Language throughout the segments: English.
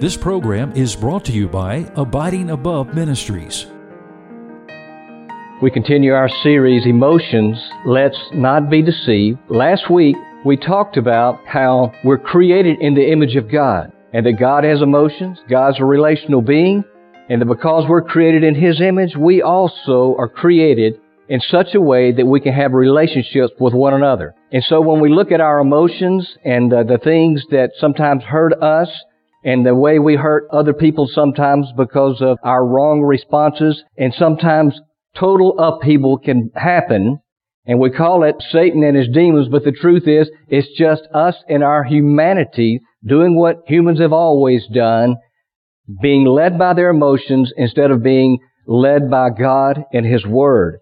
This program is brought to you by Abiding Above Ministries. We continue our series, Emotions, Let's Not Be Deceived. Last week, we talked about how we're created in the image of God and that God has emotions, God's a relational being, and that because we're created in His image, we also are created in such a way that we can have relationships with one another. And so when we look at our emotions and uh, the things that sometimes hurt us and the way we hurt other people sometimes because of our wrong responses and sometimes total upheaval can happen and we call it Satan and his demons, but the truth is, it's just us and our humanity doing what humans have always done, being led by their emotions instead of being led by God and His Word.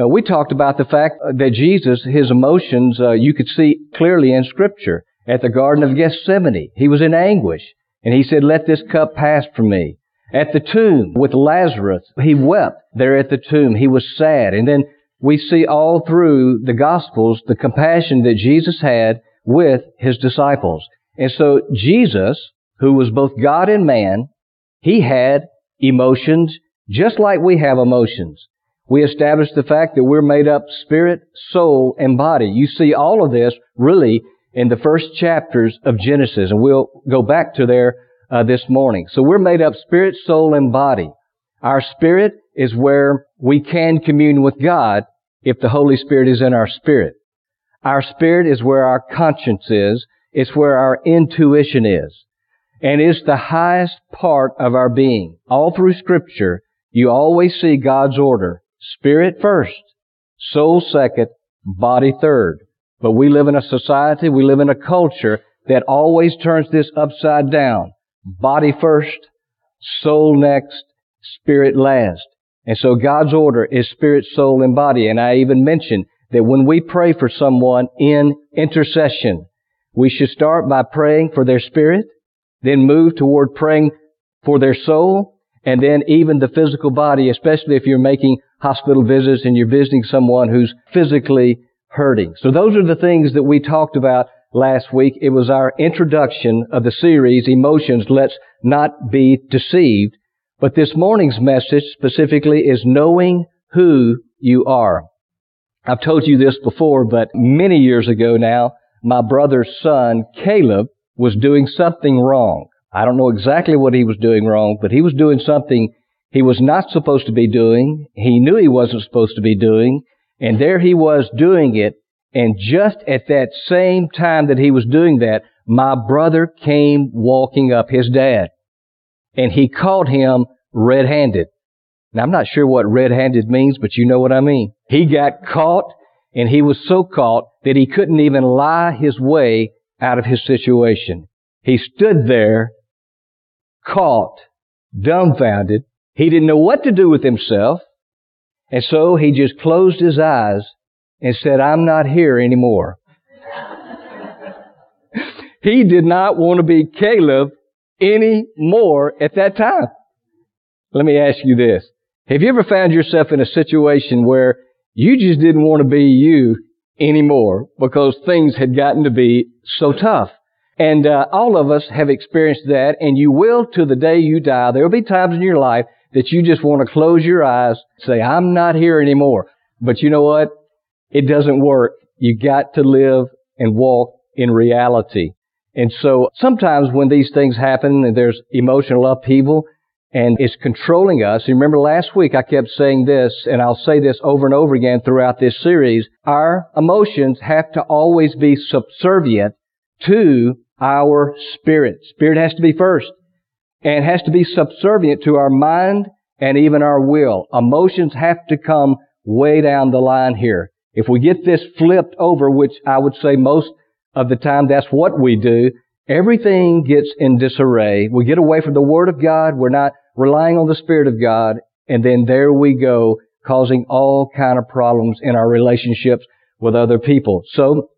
Uh, we talked about the fact that Jesus, His emotions, uh, you could see clearly in Scripture. At the Garden of Gethsemane, He was in anguish, and He said, let this cup pass from me. At the tomb with Lazarus, He wept there at the tomb. He was sad. And then we see all through the Gospels the compassion that Jesus had with His disciples. And so Jesus, who was both God and man, He had emotions just like we have emotions. We established the fact that we're made up spirit, soul, and body. You see all of this really in the first chapters of Genesis, and we'll go back to there uh, this morning. So we're made up spirit, soul, and body. Our spirit is where we can commune with God, if the Holy Spirit is in our spirit. Our spirit is where our conscience is. It's where our intuition is. And it's the highest part of our being. All through scripture, you always see God's order. Spirit first, soul second, body third. But we live in a society, we live in a culture that always turns this upside down. Body first, soul next, spirit last. And so God's order is spirit, soul, and body. And I even mentioned that when we pray for someone in intercession, we should start by praying for their spirit, then move toward praying for their soul, and then even the physical body, especially if you're making hospital visits and you're visiting someone who's physically hurting. So those are the things that we talked about last week. It was our introduction of the series, Emotions, Let's Not Be Deceived. But this morning's message specifically is knowing who you are. I've told you this before, but many years ago now, my brother's son, Caleb, was doing something wrong. I don't know exactly what he was doing wrong, but he was doing something he was not supposed to be doing. He knew he wasn't supposed to be doing. And there he was doing it. And just at that same time that he was doing that, my brother came walking up, his dad and he caught him red-handed. Now I'm not sure what red-handed means, but you know what I mean. He got caught and he was so caught that he couldn't even lie his way out of his situation. He stood there, caught, dumbfounded. He didn't know what to do with himself. And so he just closed his eyes and said, I'm not here anymore. he did not want to be Caleb any more at that time. Let me ask you this. Have you ever found yourself in a situation where you just didn't want to be you anymore because things had gotten to be so tough? And uh, all of us have experienced that, and you will to the day you die. There will be times in your life that you just want to close your eyes, say, I'm not here anymore. But you know what? It doesn't work. You got to live and walk in reality. And so sometimes when these things happen and there's emotional upheaval and it's controlling us, you remember last week I kept saying this and I'll say this over and over again throughout this series, our emotions have to always be subservient to our spirit. Spirit has to be first and has to be subservient to our mind and even our will. Emotions have to come way down the line here. If we get this flipped over, which I would say most of the time that's what we do, everything gets in disarray. We get away from the Word of God. We're not relying on the Spirit of God. And then there we go, causing all kind of problems in our relationships with other people. So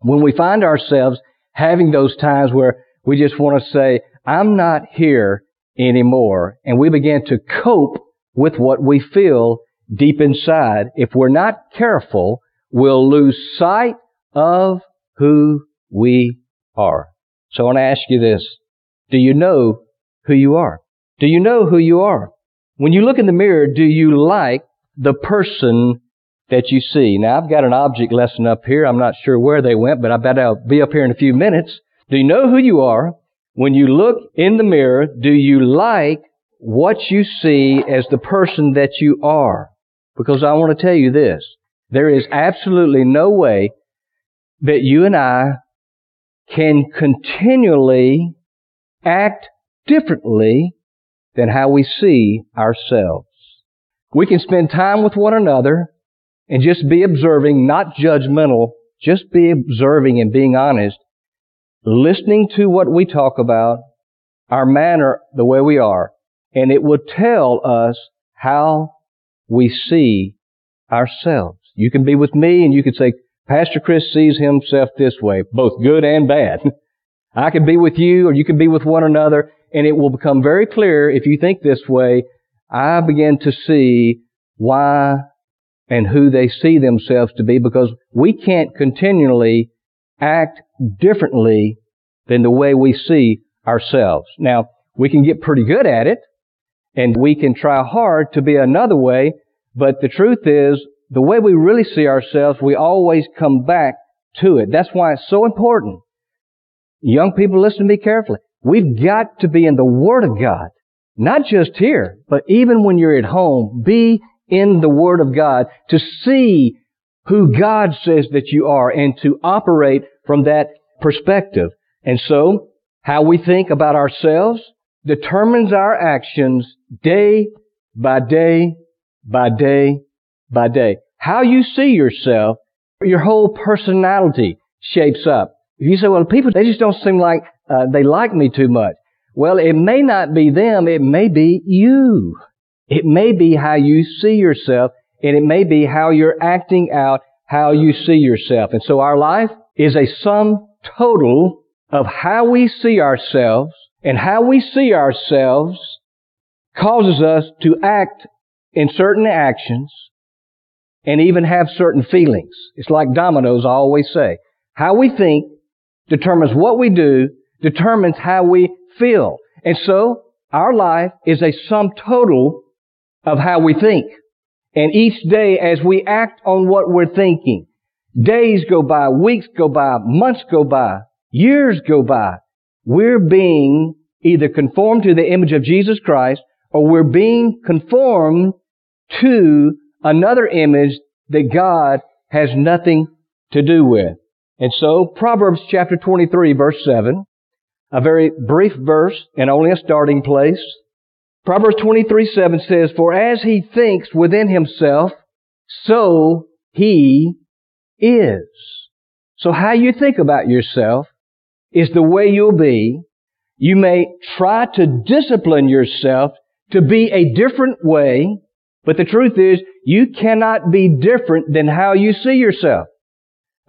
when we find ourselves having those times where we just want to say, I'm not here anymore, and we begin to cope with what we feel deep inside, if we're not careful, we'll lose sight of who we are. So I want to ask you this. Do you know who you are? Do you know who you are? When you look in the mirror, do you like the person that you see? Now, I've got an object lesson up here. I'm not sure where they went, but I bet I'll be up here in a few minutes. Do you know who you are? When you look in the mirror, do you like what you see as the person that you are? Because I want to tell you this. There is absolutely no way that you and I can continually act differently than how we see ourselves. We can spend time with one another and just be observing, not judgmental, just be observing and being honest, listening to what we talk about, our manner, the way we are, and it would tell us how we see ourselves. You can be with me and you could say, Pastor Chris sees himself this way, both good and bad. I can be with you or you can be with one another and it will become very clear if you think this way, I begin to see why and who they see themselves to be because we can't continually act differently than the way we see ourselves. Now, we can get pretty good at it and we can try hard to be another way, but the truth is the way we really see ourselves, we always come back to it. That's why it's so important. Young people, listen to me carefully. We've got to be in the Word of God. Not just here, but even when you're at home, be in the Word of God to see who God says that you are and to operate from that perspective. And so, how we think about ourselves determines our actions day by day by day by day. How you see yourself, your whole personality shapes up. If you say, well, people, they just don't seem like uh, they like me too much. Well, it may not be them, it may be you. It may be how you see yourself, and it may be how you're acting out how you see yourself. And so our life is a sum total of how we see ourselves, and how we see ourselves causes us to act in certain actions and even have certain feelings. It's like dominoes, I always say. How we think determines what we do, determines how we feel. And so, our life is a sum total of how we think. And each day as we act on what we're thinking, days go by, weeks go by, months go by, years go by, we're being either conformed to the image of Jesus Christ or we're being conformed to another image that God has nothing to do with. And so, Proverbs chapter 23 verse 7, a very brief verse and only a starting place. Proverbs 23 7 says, For as he thinks within himself, so he is. So how you think about yourself is the way you'll be. You may try to discipline yourself to be a different way, but the truth is you cannot be different than how you see yourself.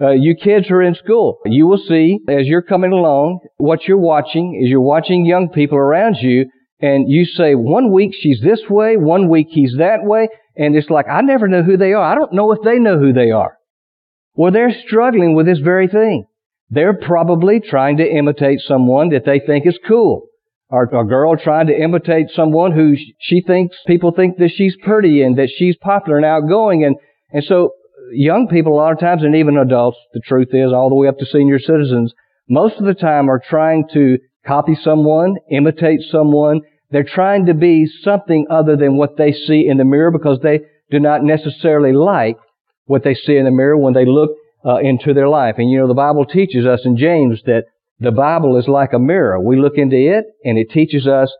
Uh, you kids are in school. You will see as you're coming along, what you're watching is you're watching young people around you and you say, one week she's this way, one week he's that way, and it's like, I never know who they are. I don't know if they know who they are. Well, they're struggling with this very thing. They're probably trying to imitate someone that they think is cool. Or a girl trying to imitate someone who she thinks people think that she's pretty and that she's popular and outgoing. And, and so young people a lot of times and even adults, the truth is all the way up to senior citizens, most of the time are trying to copy someone, imitate someone. They're trying to be something other than what they see in the mirror because they do not necessarily like what they see in the mirror when they look uh, into their life. And you know, the Bible teaches us in James that the Bible is like a mirror. We look into it and it teaches us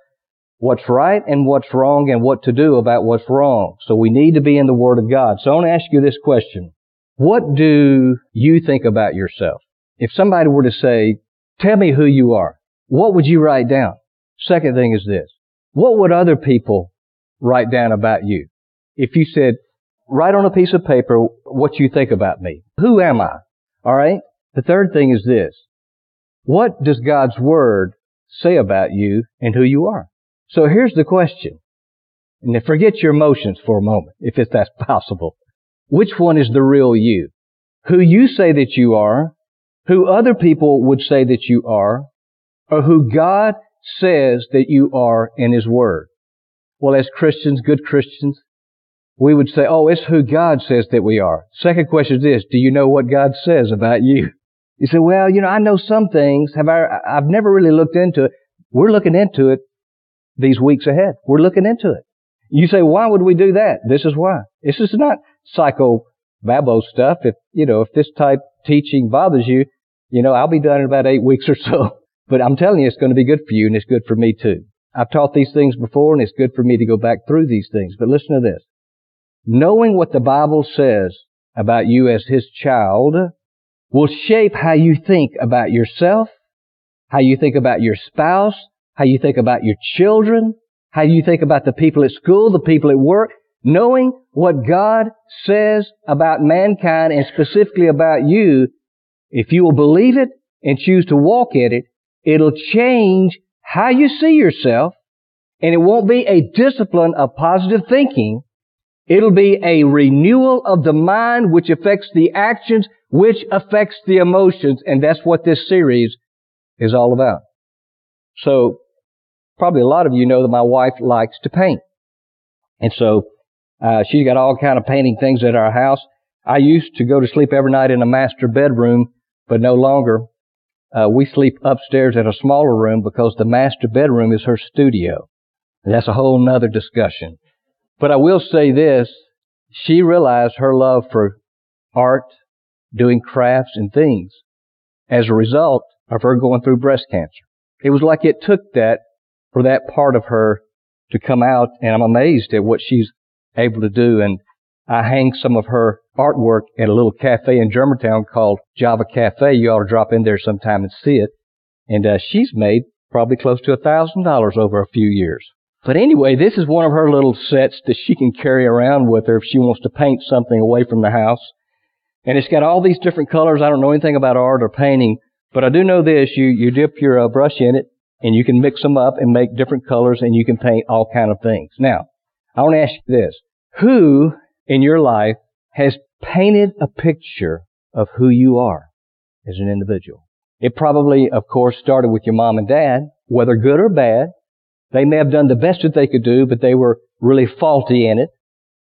what's right and what's wrong and what to do about what's wrong. So we need to be in the Word of God. So I want to ask you this question. What do you think about yourself? If somebody were to say, tell me who you are, what would you write down? Second thing is this. What would other people write down about you? If you said, write on a piece of paper what you think about me. Who am I? Alright? The third thing is this. What does God's Word say about you and who you are? So here's the question. And forget your emotions for a moment, if it's that's possible. Which one is the real you? Who you say that you are, who other people would say that you are, or who God says that you are in His Word? Well, as Christians, good Christians, we would say, oh, it's who God says that we are. Second question is this, do you know what God says about you? You say, well, you know, I know some things. Have I, I've never really looked into it. We're looking into it these weeks ahead. We're looking into it. You say, why would we do that? This is why. This is not psycho babo stuff. If, you know, if this type teaching bothers you, you know, I'll be done in about eight weeks or so. But I'm telling you, it's going to be good for you and it's good for me too. I've taught these things before and it's good for me to go back through these things. But listen to this. Knowing what the Bible says about you as His child will shape how you think about yourself, how you think about your spouse, how you think about your children, how you think about the people at school, the people at work, knowing what God says about mankind and specifically about you, if you will believe it and choose to walk in it, it'll change how you see yourself and it won't be a discipline of positive thinking. It'll be a renewal of the mind which affects the actions which affects the emotions, and that's what this series is all about. So, probably a lot of you know that my wife likes to paint. And so, uh, she's got all kind of painting things at our house. I used to go to sleep every night in a master bedroom, but no longer. Uh, we sleep upstairs in a smaller room because the master bedroom is her studio. That's a whole nother discussion. But I will say this, she realized her love for art doing crafts and things as a result of her going through breast cancer. It was like it took that for that part of her to come out and I'm amazed at what she's able to do. And I hang some of her artwork at a little cafe in Germantown called Java Cafe. You ought to drop in there sometime and see it. And uh, she's made probably close to a thousand dollars over a few years. But anyway, this is one of her little sets that she can carry around with her if she wants to paint something away from the house. And it's got all these different colors. I don't know anything about art or painting, but I do know this. You, you dip your uh, brush in it and you can mix them up and make different colors and you can paint all kind of things. Now, I want to ask you this. Who in your life has painted a picture of who you are as an individual? It probably, of course, started with your mom and dad, whether good or bad. They may have done the best that they could do, but they were really faulty in it.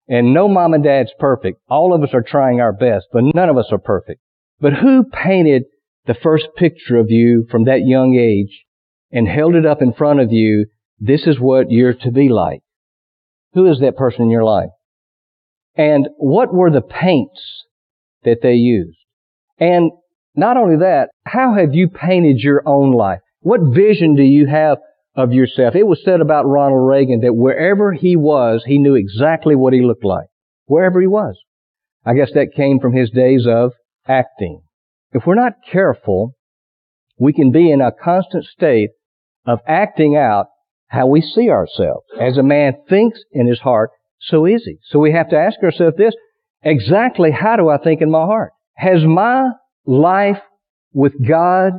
And no mom and dad's perfect. All of us are trying our best, but none of us are perfect. But who painted the first picture of you from that young age and held it up in front of you? This is what you're to be like. Who is that person in your life? And what were the paints that they used? And not only that, how have you painted your own life? What vision do you have of yourself. It was said about Ronald Reagan that wherever he was, he knew exactly what he looked like. Wherever he was. I guess that came from his days of acting. If we're not careful, we can be in a constant state of acting out how we see ourselves. As a man thinks in his heart, so is he. So we have to ask ourselves this, exactly how do I think in my heart? Has my life with God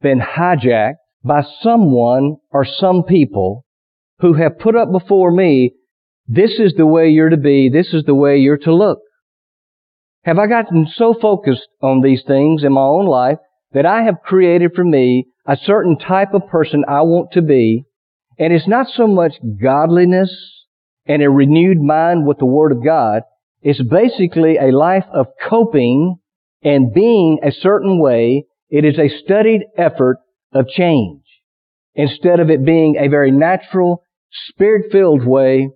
been hijacked by someone or some people who have put up before me, this is the way you're to be, this is the way you're to look. Have I gotten so focused on these things in my own life that I have created for me a certain type of person I want to be, and it's not so much godliness and a renewed mind with the Word of God, it's basically a life of coping and being a certain way. It is a studied effort of change instead of it being a very natural, spirit-filled way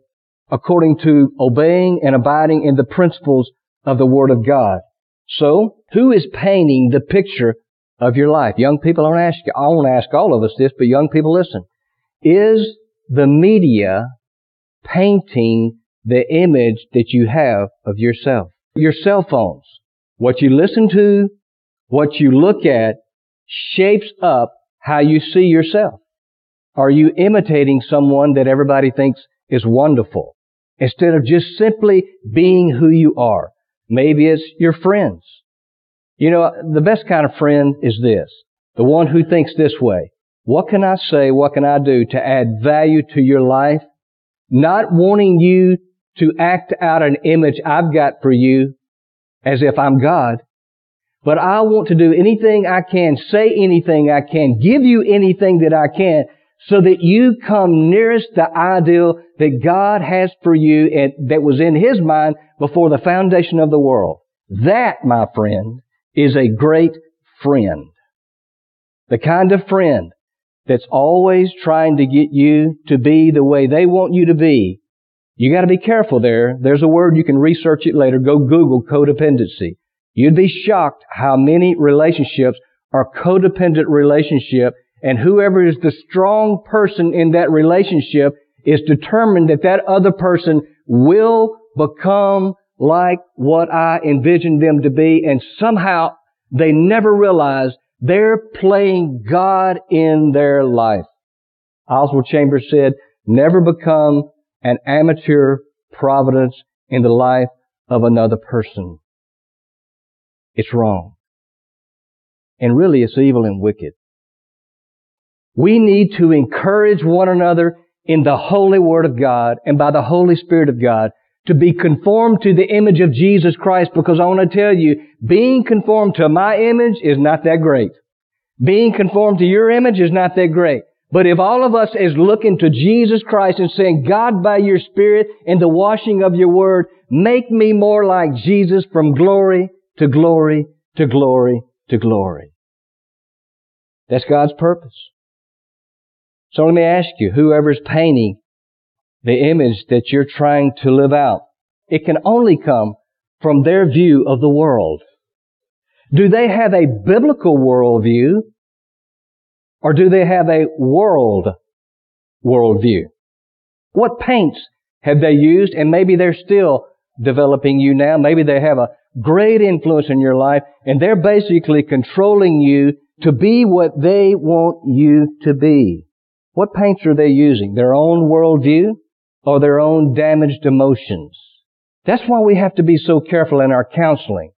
according to obeying and abiding in the principles of the Word of God. So, who is painting the picture of your life? Young people, I want to ask you, I want to ask all of us this, but young people listen. Is the media painting the image that you have of yourself? Your cell phones, what you listen to, what you look at, shapes up how you see yourself. Are you imitating someone that everybody thinks is wonderful instead of just simply being who you are? Maybe it's your friends. You know, the best kind of friend is this. The one who thinks this way. What can I say? What can I do to add value to your life? Not wanting you to act out an image I've got for you as if I'm God, but I want to do anything I can, say anything I can, give you anything that I can so that you come nearest the ideal that God has for you and that was in His mind before the foundation of the world. That, my friend, is a great friend. The kind of friend that's always trying to get you to be the way they want you to be. You gotta be careful there. There's a word you can research it later. Go Google codependency. You'd be shocked how many relationships are codependent relationship and whoever is the strong person in that relationship is determined that that other person will become like what I envisioned them to be and somehow they never realize they're playing God in their life. Oswald Chambers said, never become an amateur providence in the life of another person. It's wrong. And really it's evil and wicked. We need to encourage one another in the holy word of God and by the Holy Spirit of God to be conformed to the image of Jesus Christ because I want to tell you, being conformed to my image is not that great. Being conformed to your image is not that great. But if all of us is looking to Jesus Christ and saying, God, by your Spirit and the washing of your word, make me more like Jesus from glory to glory to glory to glory. That's God's purpose. So let me ask you, whoever's painting the image that you're trying to live out, it can only come from their view of the world. Do they have a biblical worldview or do they have a world worldview? What paints have they used and maybe they're still developing you now. Maybe they have a great influence in your life and they're basically controlling you to be what they want you to be. What paints are they using? Their own worldview or their own damaged emotions? That's why we have to be so careful in our counseling.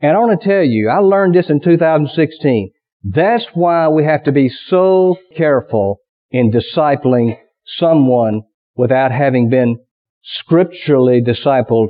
And I want to tell you, I learned this in 2016. That's why we have to be so careful in discipling someone without having been scripturally discipled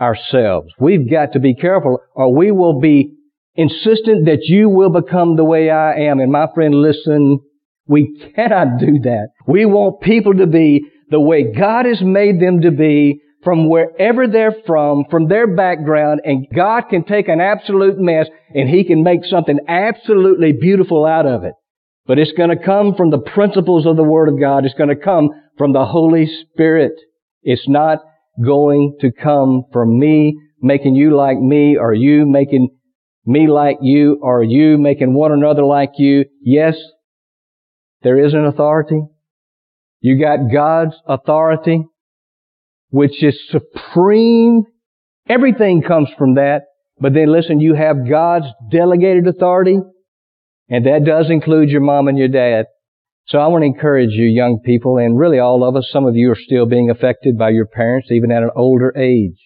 ourselves. We've got to be careful or we will be insistent that you will become the way I am. And my friend, listen, we cannot do that. We want people to be the way God has made them to be from wherever they're from, from their background, and God can take an absolute mess and He can make something absolutely beautiful out of it. But it's going to come from the principles of the Word of God. It's going to come from the Holy Spirit. It's not going to come from me making you like me or you making me like you or you making one another like you. Yes, there is an authority. You got God's authority, which is supreme. Everything comes from that. But then listen, you have God's delegated authority, and that does include your mom and your dad. So I want to encourage you young people, and really all of us, some of you are still being affected by your parents, even at an older age.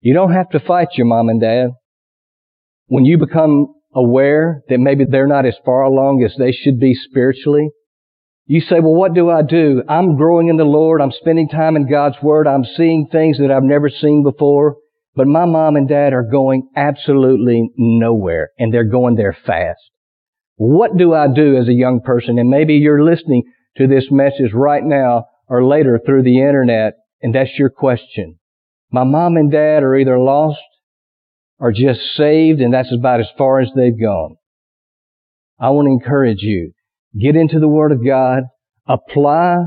You don't have to fight your mom and dad. When you become aware that maybe they're not as far along as they should be spiritually. You say, well, what do I do? I'm growing in the Lord. I'm spending time in God's Word. I'm seeing things that I've never seen before. But my mom and dad are going absolutely nowhere and they're going there fast. What do I do as a young person? And maybe you're listening to this message right now or later through the internet and that's your question. My mom and dad are either lost or just saved and that's about as far as they've gone. I want to encourage you. Get into the Word of God. Apply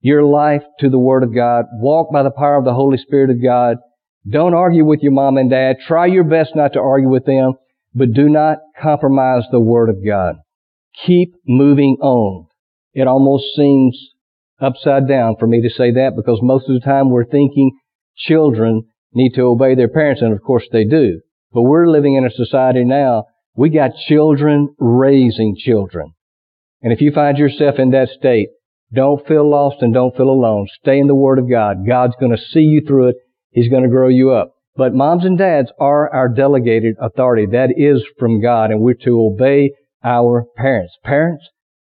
your life to the Word of God. Walk by the power of the Holy Spirit of God. Don't argue with your mom and dad. Try your best not to argue with them, but do not compromise the Word of God. Keep moving on. It almost seems upside down for me to say that because most of the time we're thinking children need to obey their parents, and of course they do. But we're living in a society now, we got children raising children. And if you find yourself in that state, don't feel lost and don't feel alone. Stay in the Word of God. God's going to see you through it. He's going to grow you up. But moms and dads are our delegated authority. That is from God and we're to obey our parents. Parents,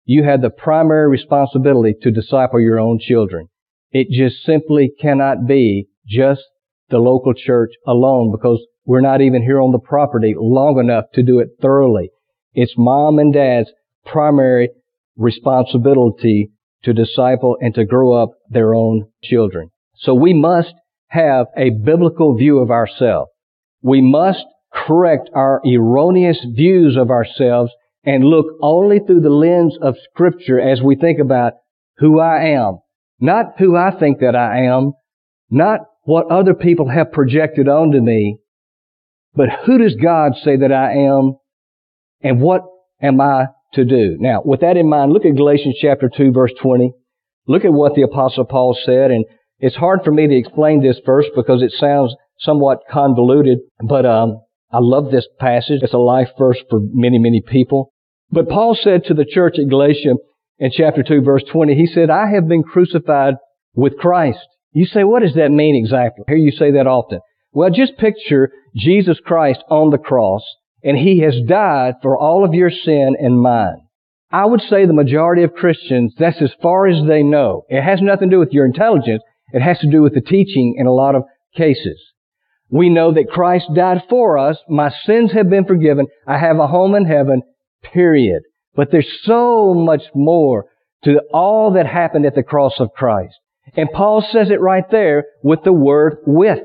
you have the primary responsibility to disciple your own children. It just simply cannot be just the local church alone because we're not even here on the property long enough to do it thoroughly. It's mom and dad's primary responsibility to disciple and to grow up their own children. So we must have a biblical view of ourselves. We must correct our erroneous views of ourselves and look only through the lens of scripture as we think about who I am. Not who I think that I am, not what other people have projected onto me, but who does God say that I am and what am I to do? Now, with that in mind, look at Galatians chapter 2 verse 20. Look at what the apostle Paul said and it's hard for me to explain this verse because it sounds somewhat convoluted, but um, I love this passage. It's a life verse for many, many people. But Paul said to the church at Galatia in chapter 2 verse 20, he said, I have been crucified with Christ. You say, what does that mean exactly? I hear you say that often. Well, just picture Jesus Christ on the cross and he has died for all of your sin and mine. I would say the majority of Christians, that's as far as they know. It has nothing to do with your intelligence. It has to do with the teaching in a lot of cases. We know that Christ died for us. My sins have been forgiven. I have a home in heaven, period. But there's so much more to all that happened at the cross of Christ. And Paul says it right there with the word with.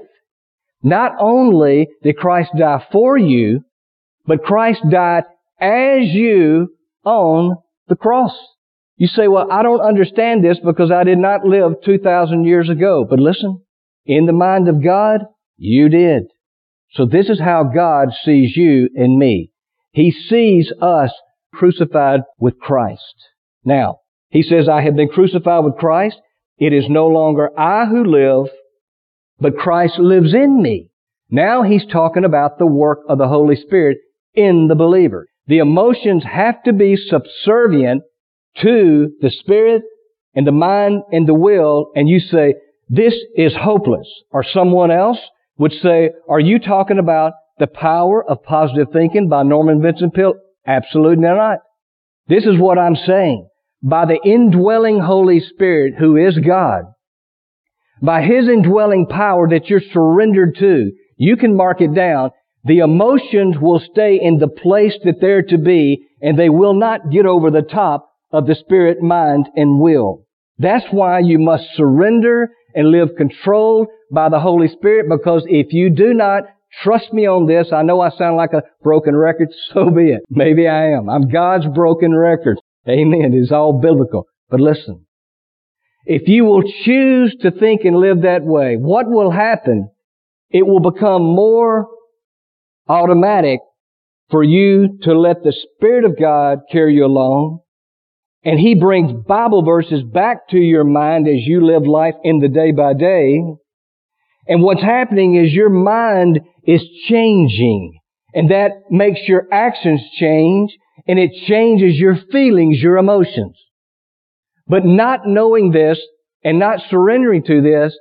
Not only did Christ die for you, but Christ died as you on the cross. You say, well, I don't understand this because I did not live 2,000 years ago. But listen, in the mind of God, you did. So this is how God sees you and me. He sees us crucified with Christ. Now, He says, I have been crucified with Christ. It is no longer I who live, but Christ lives in me. Now He's talking about the work of the Holy Spirit in the believer. The emotions have to be subservient to the spirit and the mind and the will, and you say, this is hopeless. Or someone else would say, are you talking about the power of positive thinking by Norman Vincent Peale? Absolutely not. This is what I'm saying. By the indwelling Holy Spirit, who is God, by His indwelling power that you're surrendered to, you can mark it down. The emotions will stay in the place that they're to be, and they will not get over the top of the spirit, mind, and will. That's why you must surrender and live controlled by the Holy Spirit because if you do not trust me on this, I know I sound like a broken record, so be it. Maybe I am. I'm God's broken record. Amen. It's all biblical. But listen, if you will choose to think and live that way, what will happen? It will become more automatic for you to let the Spirit of God carry you along and He brings Bible verses back to your mind as you live life in the day by day. And what's happening is your mind is changing. And that makes your actions change and it changes your feelings, your emotions. But not knowing this and not surrendering to this,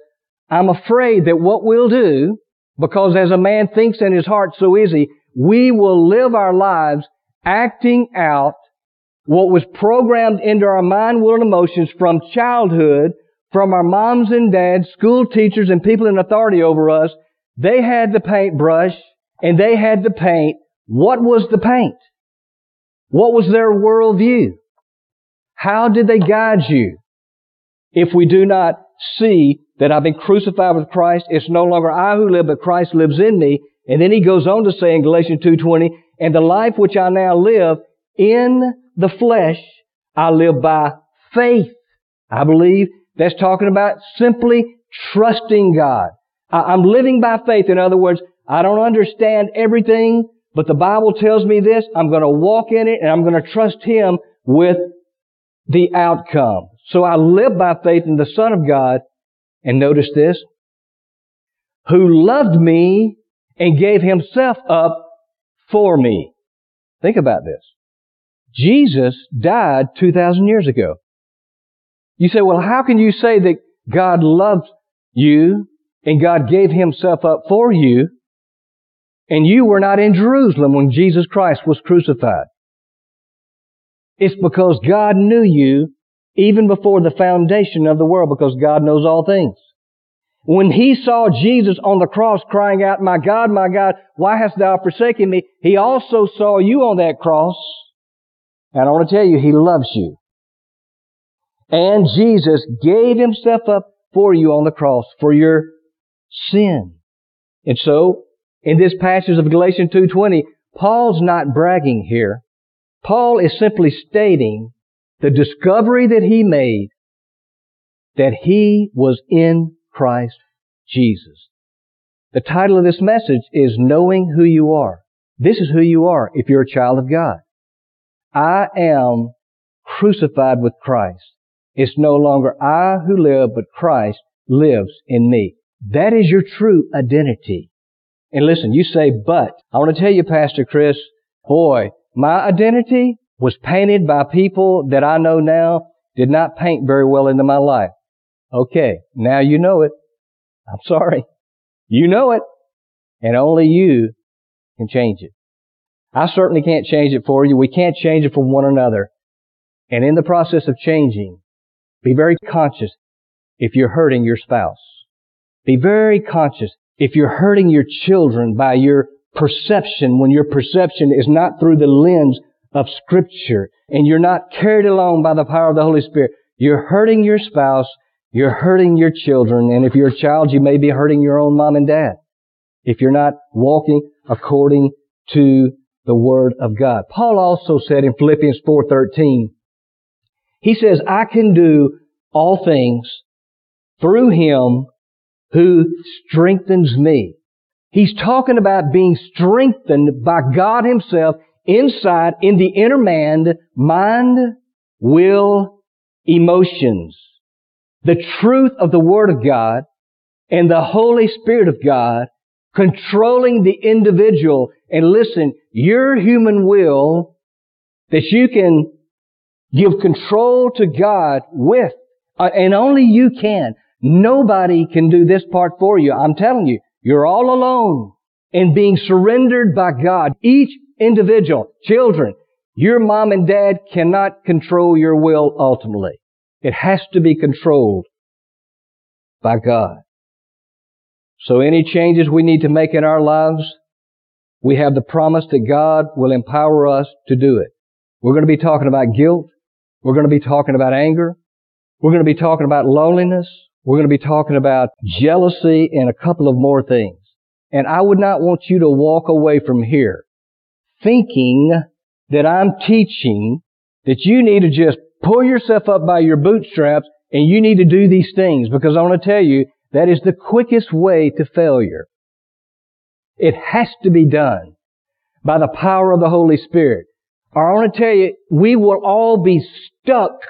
I'm afraid that what we'll do, because as a man thinks in his heart, so is he, we will live our lives acting out what was programmed into our mind, will, and emotions from childhood, from our moms and dads, school teachers, and people in authority over us, they had the paintbrush and they had the paint. What was the paint? What was their worldview? How did they guide you? If we do not see that I've been crucified with Christ, it's no longer I who live, but Christ lives in me. And then he goes on to say in Galatians 2.20, and the life which I now live in the flesh, I live by faith. I believe that's talking about simply trusting God. I'm living by faith. In other words, I don't understand everything, but the Bible tells me this. I'm going to walk in it and I'm going to trust Him with the outcome. So I live by faith in the Son of God. And notice this. Who loved me and gave Himself up for me. Think about this. Jesus died 2,000 years ago. You say, well, how can you say that God loves you and God gave himself up for you and you were not in Jerusalem when Jesus Christ was crucified? It's because God knew you even before the foundation of the world because God knows all things. When he saw Jesus on the cross crying out, my God, my God, why hast thou forsaken me? He also saw you on that cross and I want to tell you, He loves you. And Jesus gave himself up for you on the cross for your sin. And so, in this passage of Galatians 2.20, Paul's not bragging here. Paul is simply stating the discovery that he made that he was in Christ Jesus. The title of this message is Knowing Who You Are. This is who you are if you're a child of God. I am crucified with Christ. It's no longer I who live, but Christ lives in me. That is your true identity. And listen, you say, but. I want to tell you, Pastor Chris, boy, my identity was painted by people that I know now did not paint very well into my life. Okay, now you know it. I'm sorry. You know it. And only you can change it. I certainly can't change it for you. We can't change it for one another. And in the process of changing, be very conscious if you're hurting your spouse. Be very conscious if you're hurting your children by your perception when your perception is not through the lens of scripture and you're not carried along by the power of the Holy Spirit. You're hurting your spouse. You're hurting your children. And if you're a child, you may be hurting your own mom and dad. If you're not walking according to the Word of God. Paul also said in Philippians 4.13, he says, I can do all things through Him who strengthens me. He's talking about being strengthened by God Himself inside in the inner man, mind, will, emotions. The truth of the Word of God and the Holy Spirit of God controlling the individual. And listen, your human will that you can give control to God with, uh, and only you can. Nobody can do this part for you. I'm telling you, you're all alone in being surrendered by God. Each individual, children, your mom and dad cannot control your will ultimately. It has to be controlled by God. So any changes we need to make in our lives, we have the promise that God will empower us to do it. We're going to be talking about guilt. We're going to be talking about anger. We're going to be talking about loneliness. We're going to be talking about jealousy and a couple of more things. And I would not want you to walk away from here thinking that I'm teaching that you need to just pull yourself up by your bootstraps and you need to do these things because I want to tell you that is the quickest way to failure. It has to be done by the power of the Holy Spirit. Or I want to tell you, we will all be stuck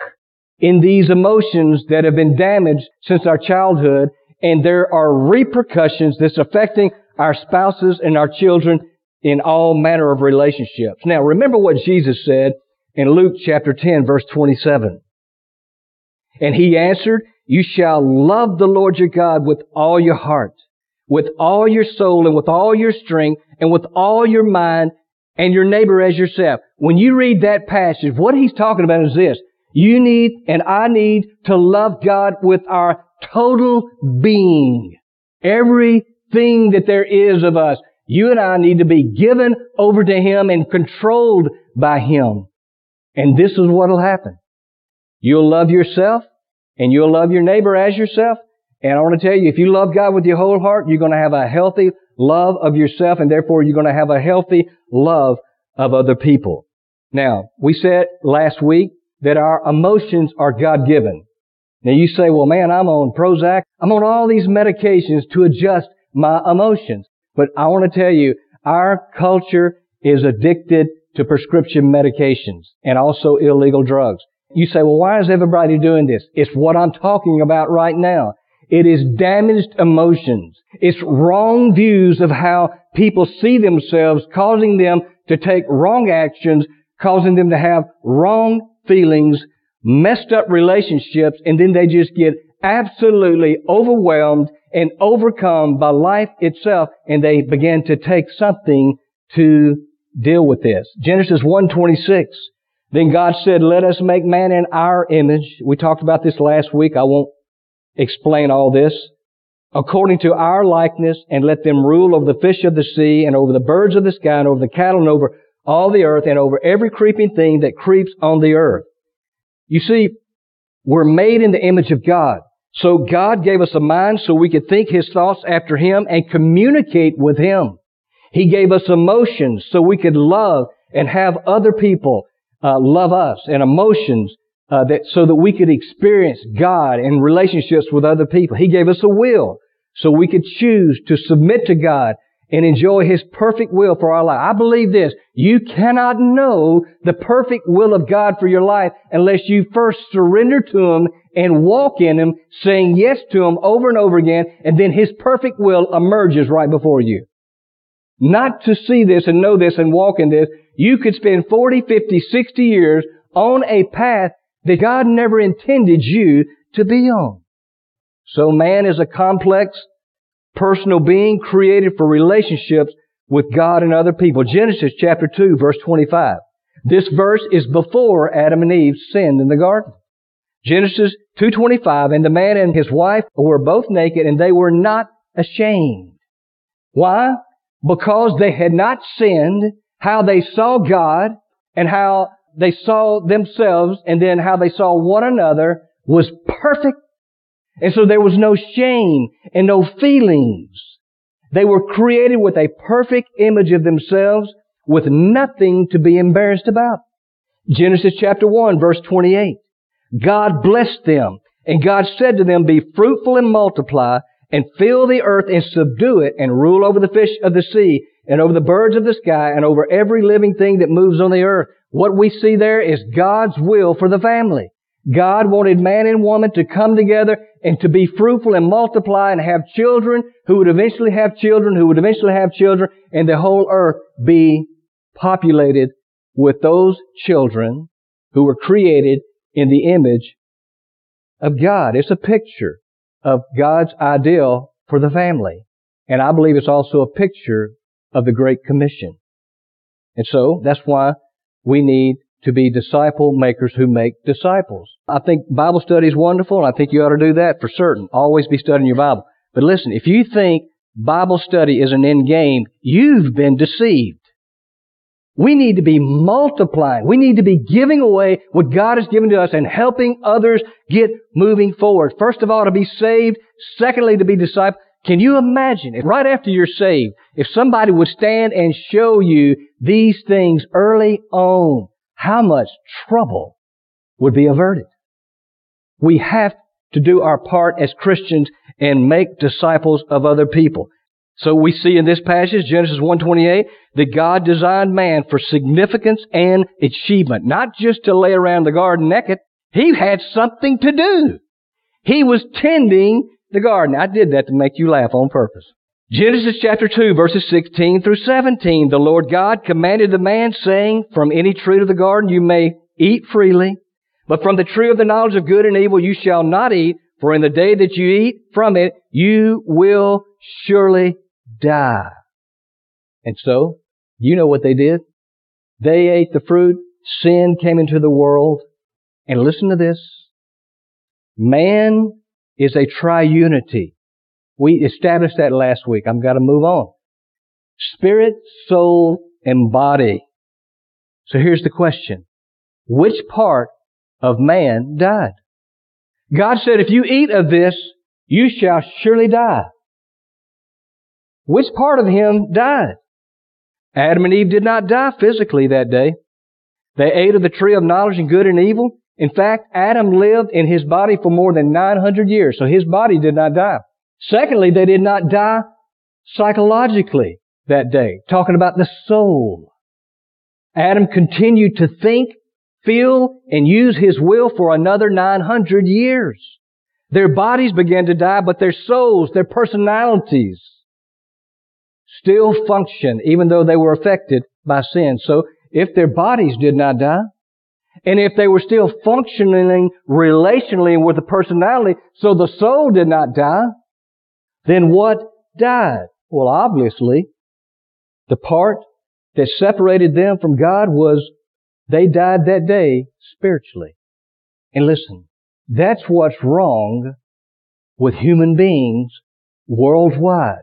in these emotions that have been damaged since our childhood, and there are repercussions that's affecting our spouses and our children in all manner of relationships. Now, remember what Jesus said in Luke chapter 10 verse 27. And he answered, you shall love the Lord your God with all your heart, with all your soul, and with all your strength, and with all your mind, and your neighbor as yourself. When you read that passage, what he's talking about is this. You need and I need to love God with our total being. Everything that there is of us. You and I need to be given over to Him and controlled by Him. And this is what will happen. You'll love yourself and you'll love your neighbor as yourself. And I want to tell you, if you love God with your whole heart, you're going to have a healthy love of yourself and therefore you're going to have a healthy love of other people. Now, we said last week that our emotions are God-given. Now you say, well man, I'm on Prozac. I'm on all these medications to adjust my emotions. But I want to tell you, our culture is addicted to prescription medications and also illegal drugs. You say, well, why is everybody doing this? It's what I'm talking about right now. It is damaged emotions. It's wrong views of how people see themselves, causing them to take wrong actions, causing them to have wrong feelings, messed up relationships, and then they just get absolutely overwhelmed and overcome by life itself, and they begin to take something to deal with this. Genesis 1:26 then God said, let us make man in our image. We talked about this last week. I won't explain all this. According to our likeness and let them rule over the fish of the sea and over the birds of the sky and over the cattle and over all the earth and over every creeping thing that creeps on the earth. You see, We're made in the image of God. So God gave us a mind so we could think His thoughts after Him and communicate with Him. He gave us emotions so we could love and have other people uh, love us and emotions uh, that so that we could experience God in relationships with other people. He gave us a will so we could choose to submit to God and enjoy His perfect will for our life. I believe this. You cannot know the perfect will of God for your life unless you first surrender to Him and walk in Him, saying yes to Him over and over again, and then His perfect will emerges right before you. Not to see this and know this and walk in this, you could spend 40, 50, 60 years on a path that God never intended you to be on. So man is a complex, personal being created for relationships with God and other people. Genesis chapter 2 verse 25. This verse is before Adam and Eve sinned in the garden. Genesis 2.25, and the man and his wife were both naked and they were not ashamed. Why? Because they had not sinned, how they saw God and how they saw themselves and then how they saw one another was perfect and so there was no shame and no feelings. They were created with a perfect image of themselves with nothing to be embarrassed about. Genesis chapter 1 verse 28. God blessed them and God said to them, be fruitful and multiply and fill the earth and subdue it and rule over the fish of the sea and over the birds of the sky and over every living thing that moves on the earth. What we see there is God's will for the family. God wanted man and woman to come together and to be fruitful and multiply and have children who would eventually have children who would eventually have children and the whole earth be populated with those children who were created in the image of God. It's a picture of God's ideal for the family. And I believe it's also a picture of the Great Commission. And so that's why we need to be disciple makers who make disciples. I think Bible study is wonderful, and I think you ought to do that for certain. Always be studying your Bible. But listen, if you think Bible study is an end game, you've been deceived. We need to be multiplying. We need to be giving away what God has given to us and helping others get moving forward. First of all, to be saved. Secondly, to be discipled. Can you imagine if right after you're saved, if somebody would stand and show you these things early on, how much trouble would be averted? We have to do our part as Christians and make disciples of other people. So we see in this passage, Genesis 1:28, that God designed man for significance and achievement, not just to lay around the garden naked. He had something to do. He was tending the garden. I did that to make you laugh on purpose. Genesis chapter 2 verses 16 through 17. The Lord God commanded the man saying, From any tree of the garden you may eat freely, but from the tree of the knowledge of good and evil you shall not eat, for in the day that you eat from it, you will surely die. And so, you know what they did? They ate the fruit, sin came into the world, and listen to this. Man is a triunity. We established that last week. I've got to move on. Spirit, soul, and body. So here's the question. Which part of man died? God said, if you eat of this, you shall surely die. Which part of him died? Adam and Eve did not die physically that day. They ate of the tree of knowledge and good and evil. In fact, Adam lived in his body for more than 900 years, so his body did not die. Secondly, they did not die psychologically that day, talking about the soul. Adam continued to think, feel, and use his will for another 900 years. Their bodies began to die, but their souls, their personalities, still function even though they were affected by sin. So if their bodies did not die, and if they were still functioning relationally with the personality, so the soul did not die, then what died? Well, obviously, the part that separated them from God was they died that day spiritually. And listen, that's what's wrong with human beings worldwide.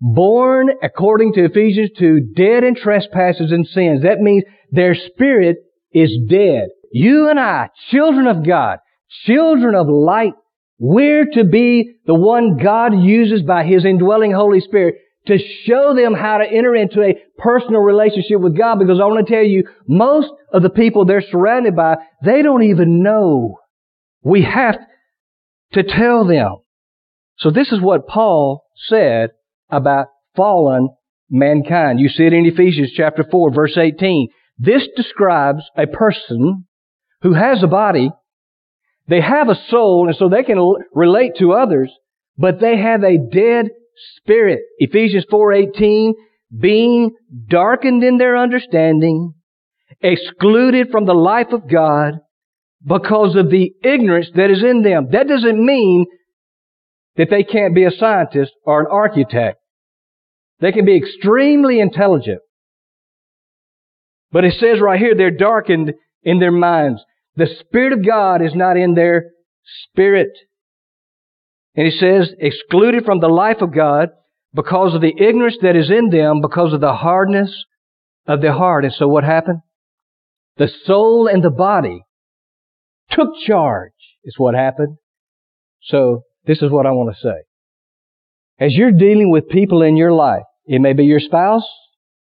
Born, according to Ephesians 2, dead in trespasses and sins. That means their spirit is dead. You and I, children of God, children of light. We're to be the one God uses by His indwelling Holy Spirit to show them how to enter into a personal relationship with God because I want to tell you, most of the people they're surrounded by, they don't even know. We have to tell them. So this is what Paul said about fallen mankind. You see it in Ephesians chapter 4 verse 18. This describes a person who has a body, they have a soul, and so they can relate to others, but they have a dead spirit. Ephesians 4:18, being darkened in their understanding, excluded from the life of God because of the ignorance that is in them. That doesn't mean that they can't be a scientist or an architect. They can be extremely intelligent. But it says right here, they're darkened in their minds. The Spirit of God is not in their spirit. And he says, excluded from the life of God because of the ignorance that is in them, because of the hardness of their heart. And so what happened? The soul and the body took charge, is what happened. So this is what I want to say. As you're dealing with people in your life, it may be your spouse,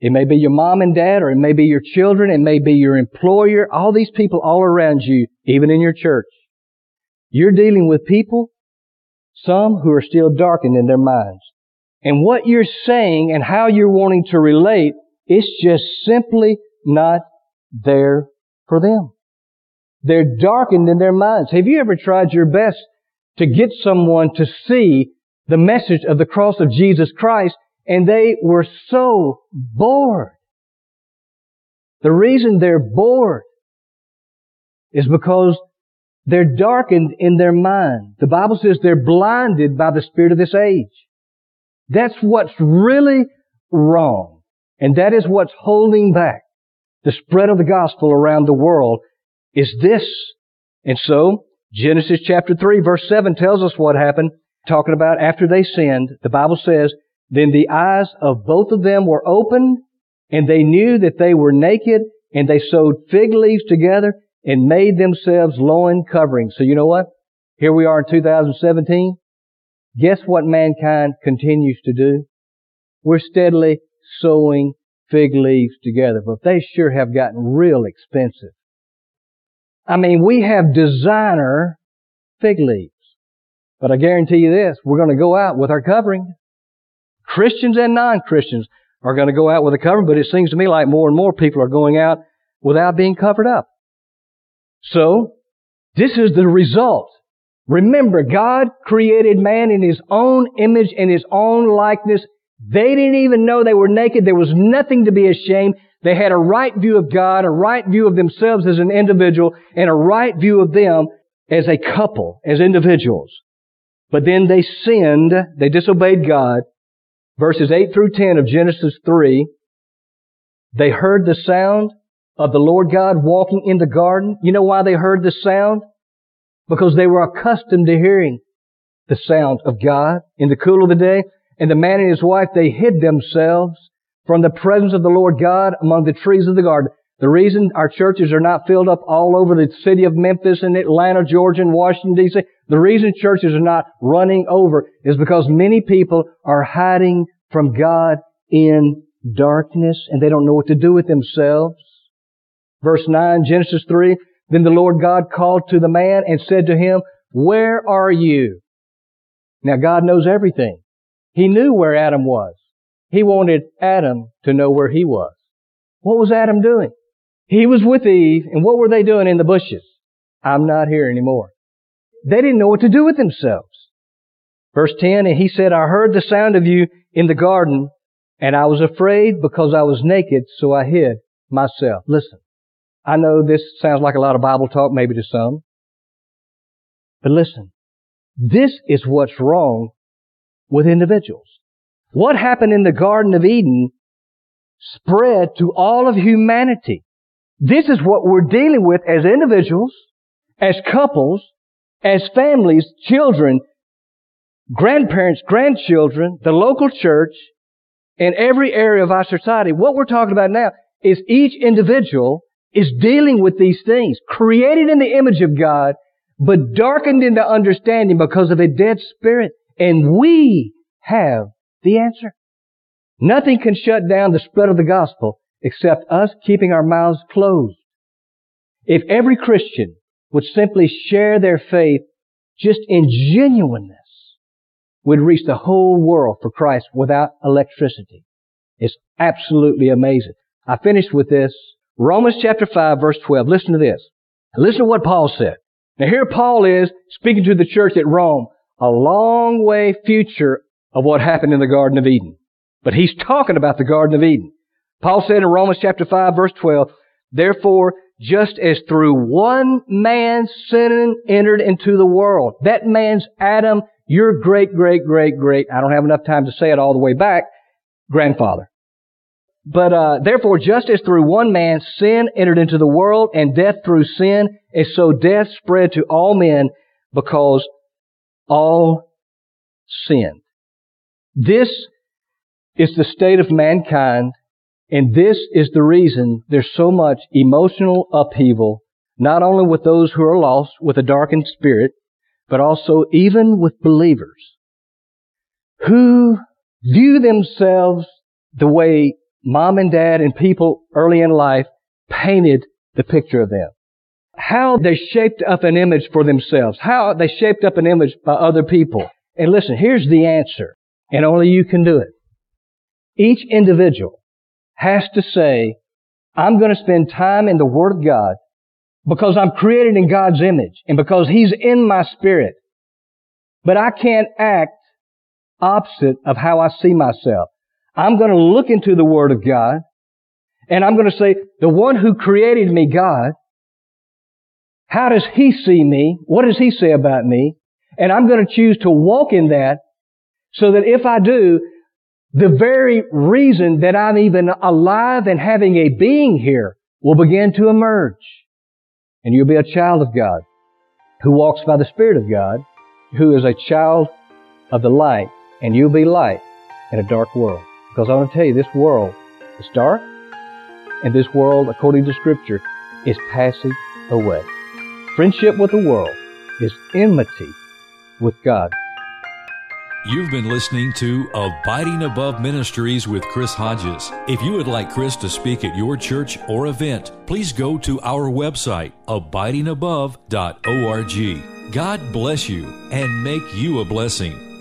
it may be your mom and dad, or it may be your children, it may be your employer, all these people all around you, even in your church. You're dealing with people, some who are still darkened in their minds. And what you're saying and how you're wanting to relate is just simply not there for them. They're darkened in their minds. Have you ever tried your best to get someone to see the message of the cross of Jesus Christ and they were so bored. The reason they're bored is because they're darkened in their mind. The Bible says they're blinded by the spirit of this age. That's what's really wrong. And that is what's holding back the spread of the gospel around the world is this. And so, Genesis chapter 3 verse 7 tells us what happened, talking about after they sinned. The Bible says, then the eyes of both of them were opened, and they knew that they were naked, and they sewed fig leaves together and made themselves loin coverings. So you know what? Here we are in 2017. Guess what mankind continues to do? We're steadily sewing fig leaves together, but they sure have gotten real expensive. I mean, we have designer fig leaves. But I guarantee you this, we're going to go out with our covering. Christians and non-Christians are going to go out with a covering, but it seems to me like more and more people are going out without being covered up. So, this is the result. Remember, God created man in His own image and His own likeness. They didn't even know they were naked. There was nothing to be ashamed. They had a right view of God, a right view of themselves as an individual, and a right view of them as a couple, as individuals. But then they sinned, they disobeyed God, verses 8 through 10 of Genesis 3, they heard the sound of the Lord God walking in the garden. You know why they heard the sound? Because they were accustomed to hearing the sound of God in the cool of the day. And the man and his wife, they hid themselves from the presence of the Lord God among the trees of the garden. The reason our churches are not filled up all over the city of Memphis and Atlanta, Georgia, and Washington, D.C., the reason churches are not running over is because many people are hiding from God in darkness and they don't know what to do with themselves. Verse 9, Genesis 3, Then the Lord God called to the man and said to him, Where are you? Now God knows everything. He knew where Adam was. He wanted Adam to know where he was. What was Adam doing? He was with Eve, and what were they doing in the bushes? I'm not here anymore. They didn't know what to do with themselves. Verse 10, and he said, I heard the sound of you in the garden, and I was afraid because I was naked, so I hid myself. Listen, I know this sounds like a lot of Bible talk, maybe to some. But listen, this is what's wrong with individuals. What happened in the Garden of Eden spread to all of humanity. This is what we're dealing with as individuals, as couples, as families, children, grandparents, grandchildren, the local church, and every area of our society. What we're talking about now is each individual is dealing with these things, created in the image of God, but darkened in the understanding because of a dead spirit. And we have the answer. Nothing can shut down the spread of the gospel except us keeping our mouths closed. If every Christian would simply share their faith just in genuineness, we'd reach the whole world for Christ without electricity. It's absolutely amazing. I finished with this. Romans chapter 5 verse 12. Listen to this. Listen to what Paul said. Now here Paul is speaking to the church at Rome, a long way future of what happened in the Garden of Eden. But he's talking about the Garden of Eden. Paul said in Romans chapter 5 verse 12, Therefore, just as through one man sin entered into the world, that man's Adam, your great, great, great, great, I don't have enough time to say it all the way back, grandfather. But uh, therefore, just as through one man sin entered into the world, and death through sin, and so death spread to all men because all sinned. This is the state of mankind, and this is the reason there's so much emotional upheaval, not only with those who are lost with a darkened spirit, but also even with believers who view themselves the way mom and dad and people early in life painted the picture of them. How they shaped up an image for themselves. How they shaped up an image by other people. And listen, here's the answer. And only you can do it. Each individual has to say, I'm going to spend time in the Word of God because I'm created in God's image and because He's in my spirit. But I can't act opposite of how I see myself. I'm going to look into the Word of God and I'm going to say, the one who created me, God, how does He see me? What does He say about me? And I'm going to choose to walk in that so that if I do, the very reason that I'm even alive and having a being here will begin to emerge. And you'll be a child of God who walks by the Spirit of God, who is a child of the light, and you'll be light in a dark world. Because I want to tell you, this world is dark, and this world, according to Scripture, is passing away. Friendship with the world is enmity with God. You've been listening to Abiding Above Ministries with Chris Hodges. If you would like Chris to speak at your church or event, please go to our website, abidingabove.org. God bless you and make you a blessing.